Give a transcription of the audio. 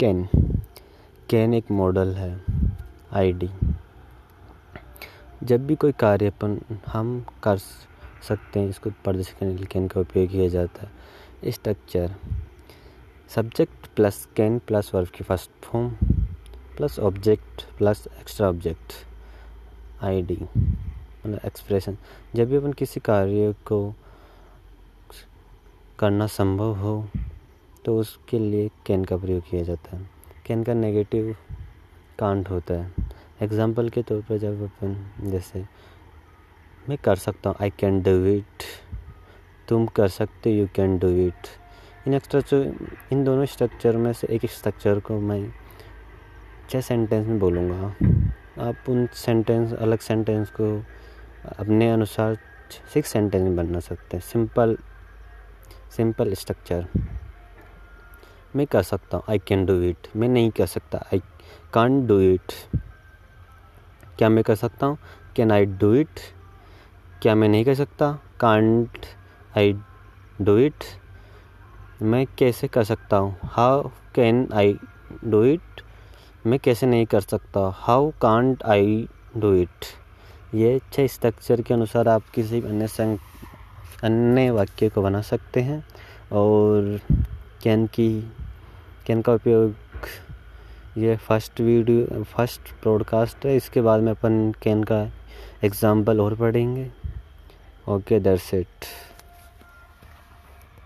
Can. Can एक model है, ID. जब भी कोई कार्य अपन, हम कर सकते हैं, इसको प्रदर्शित करने के लिए कैन का उपयोग किया जाता है। Structure. Subject plus can plus verb की first form, plus object plus extra object, ID मतलब एक्सप्रेशन। जब भी अपन किसी कार्य को करना संभव हो तो उसके लिए कैन का प्रयोग किया जाता है। कैन का नेगेटिव कांट होता है। एग्ज़ाम्पल के तौर पर जब अपन, जैसे, मैं कर सकता हूँ आई कैन डू इट तुम कर सकते you can do it in structure in दोनों स्ट्रक्चर में से एक स्ट्रक्चर को मैं छः सेंटेंस में बोलूँगा। आप उन सेंटेंस अलग सेंटेंस को अपने अनुसार सिक्स सेंटेंस में बना सकते हैं। सिंपल सिंपल स्ट्रक्चर मैं कर सकता हूँ आई कैन डू इट मैं नहीं कर सकता आई कान डू इट क्या मैं कर सकता हूँ? कैन आई डू इट क्या मैं नहीं कर सकता? कांट आई डू इट मैं कैसे कर सकता हूँ? How can I do it मैं कैसे नहीं कर सकता? How can't I do it ये छः स्ट्रक्चर के अनुसार आप किसी अन्य संग, अन्य वाक्य को बना सकते हैं और कैन की कैन का उपयोग, ये फ़र्स्ट वीडियो फ़र्स्ट प्रॉडकास्ट है, इसके बाद में अपन कैन का एग्ज़ाम्पल और पढ़ेंगे। Okay that's it